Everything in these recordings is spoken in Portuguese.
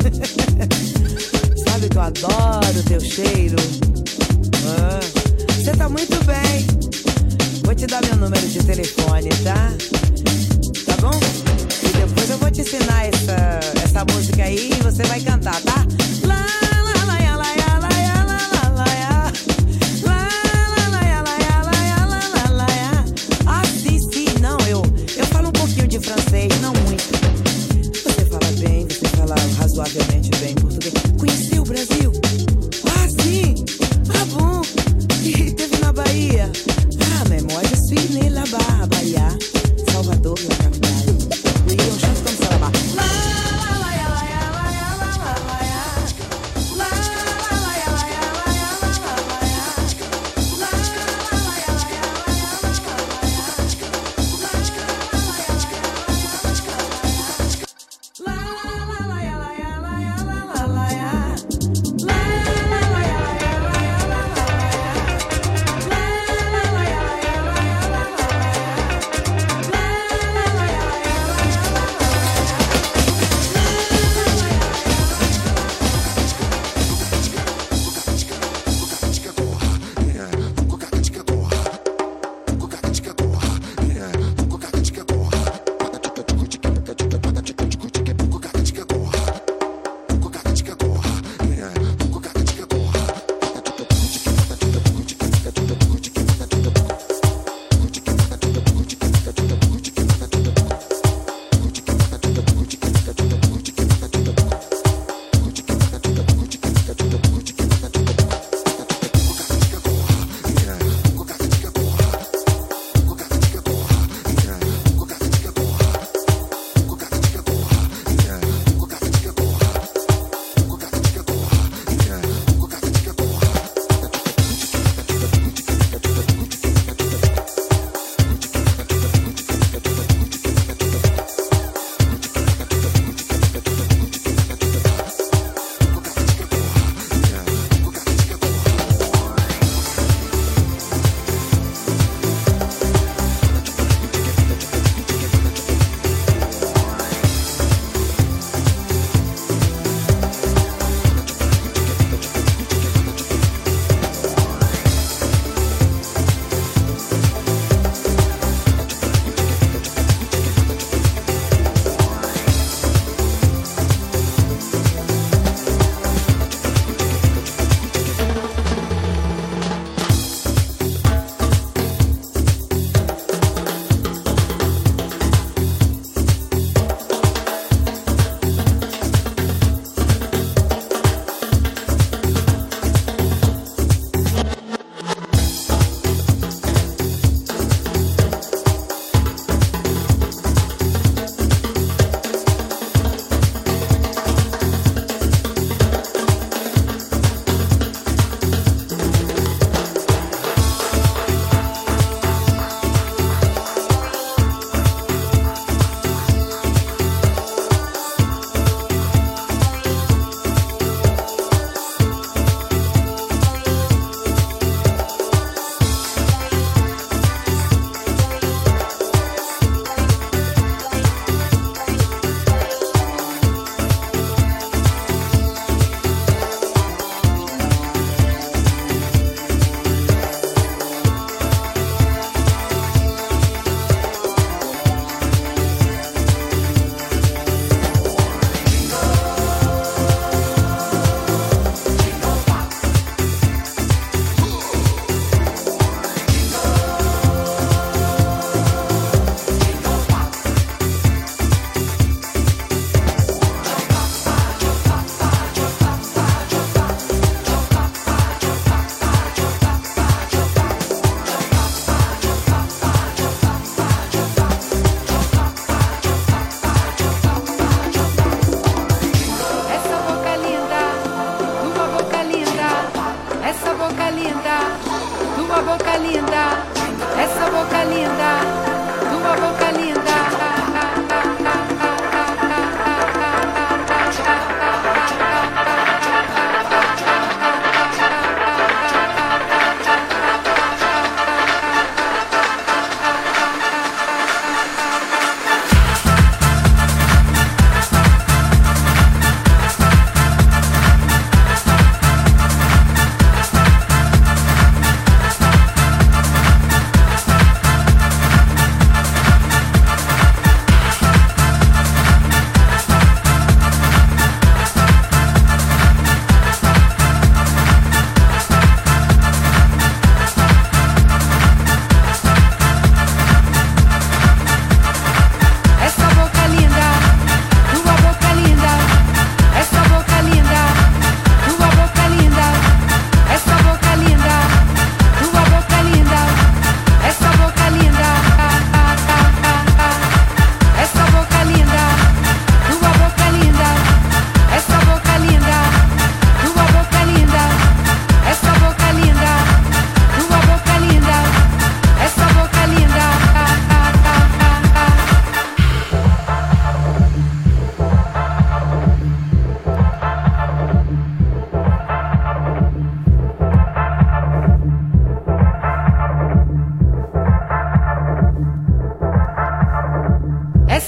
Sabe que eu adoro teu cheiro. Você ah, tá muito bem. Vou te dar meu número de telefone, tá? Tá bom? E depois eu vou te ensinar essa, essa música aí e você vai cantar, tá? Lá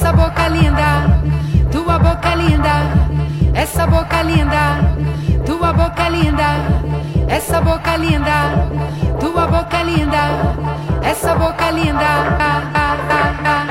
essa boca linda, tua boca linda, essa boca linda, tua boca linda, essa boca linda, tua boca linda, essa boca linda. La moña sabrosa, la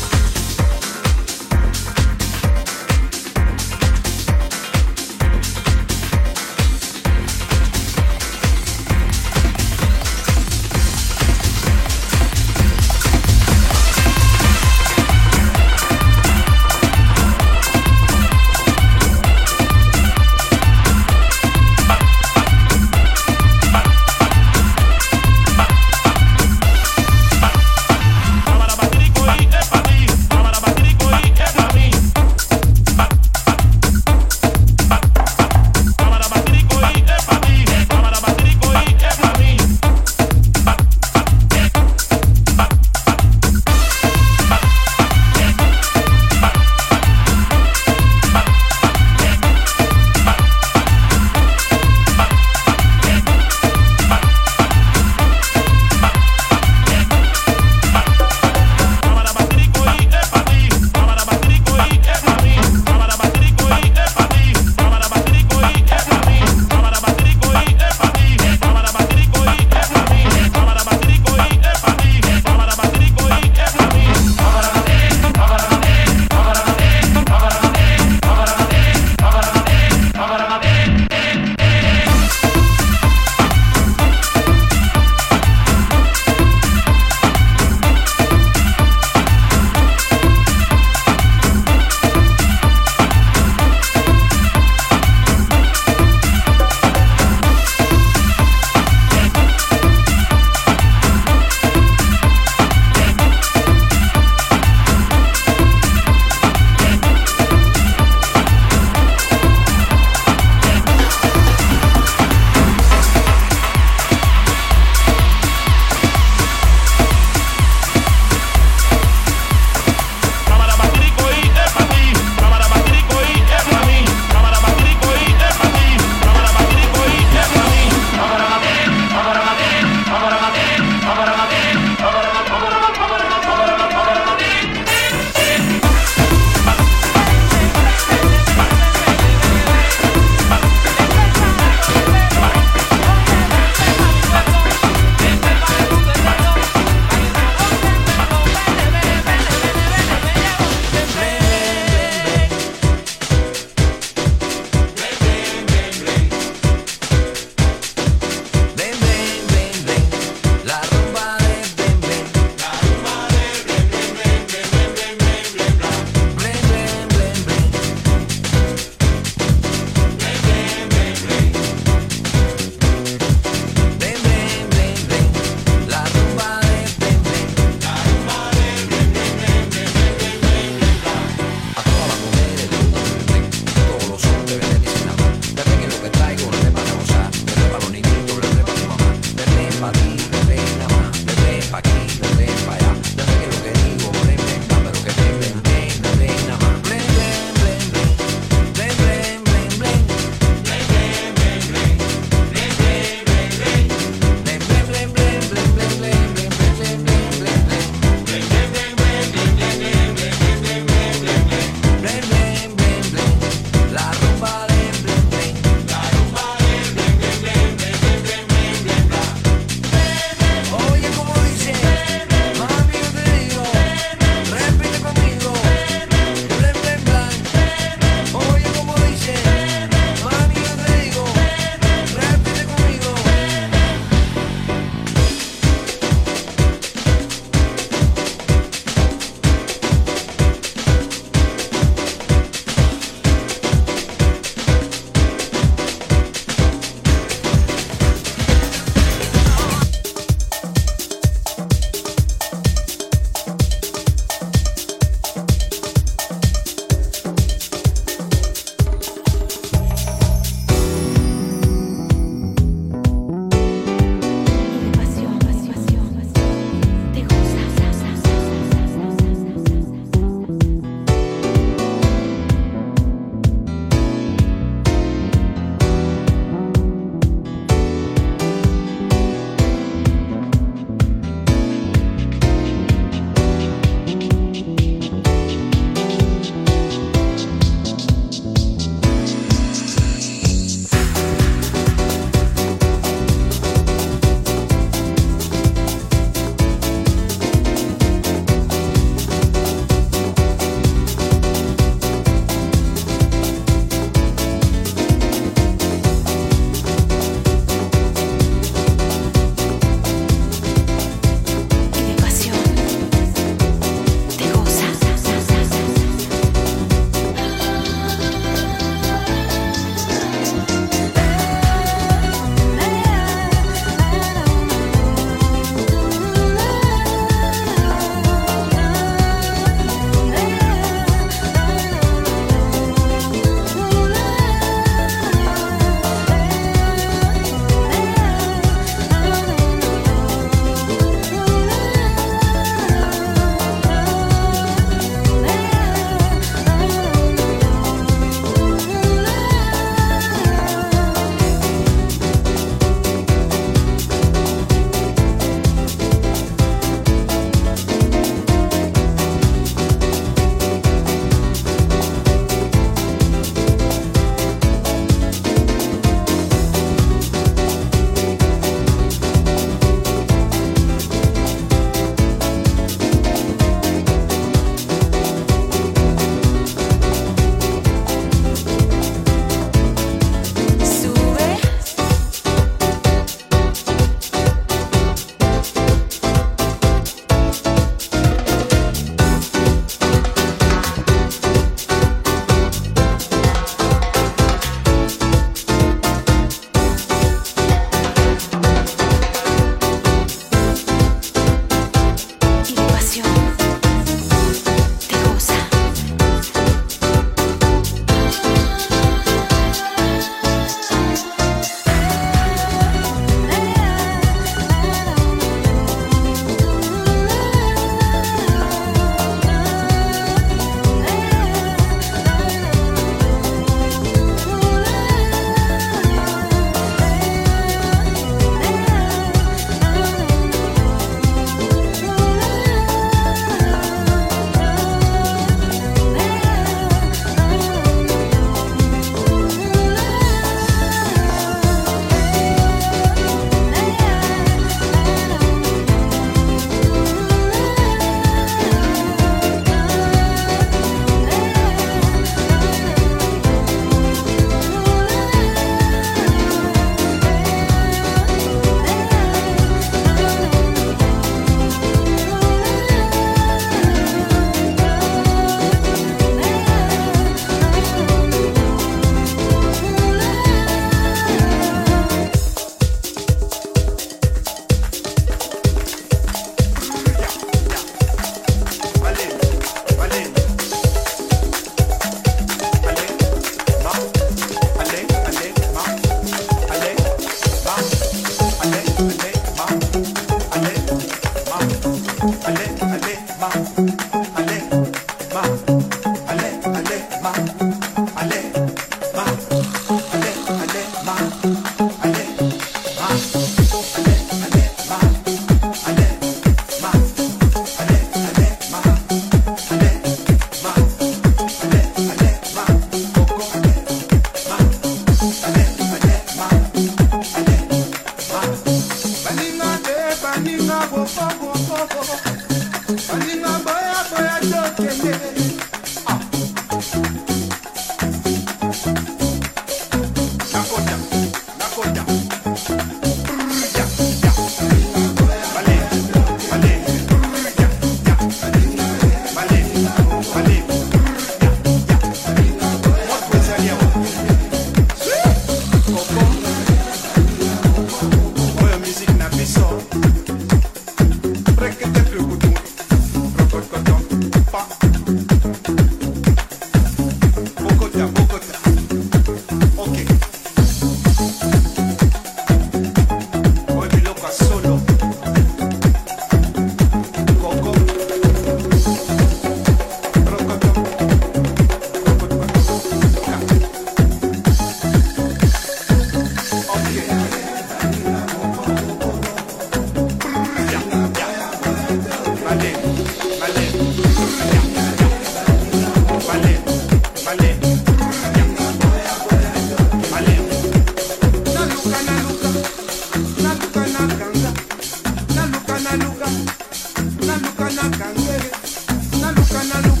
gente que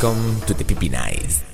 Welcome to the Pipi Nights.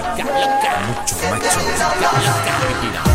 Música loca, mucho macho, música loca,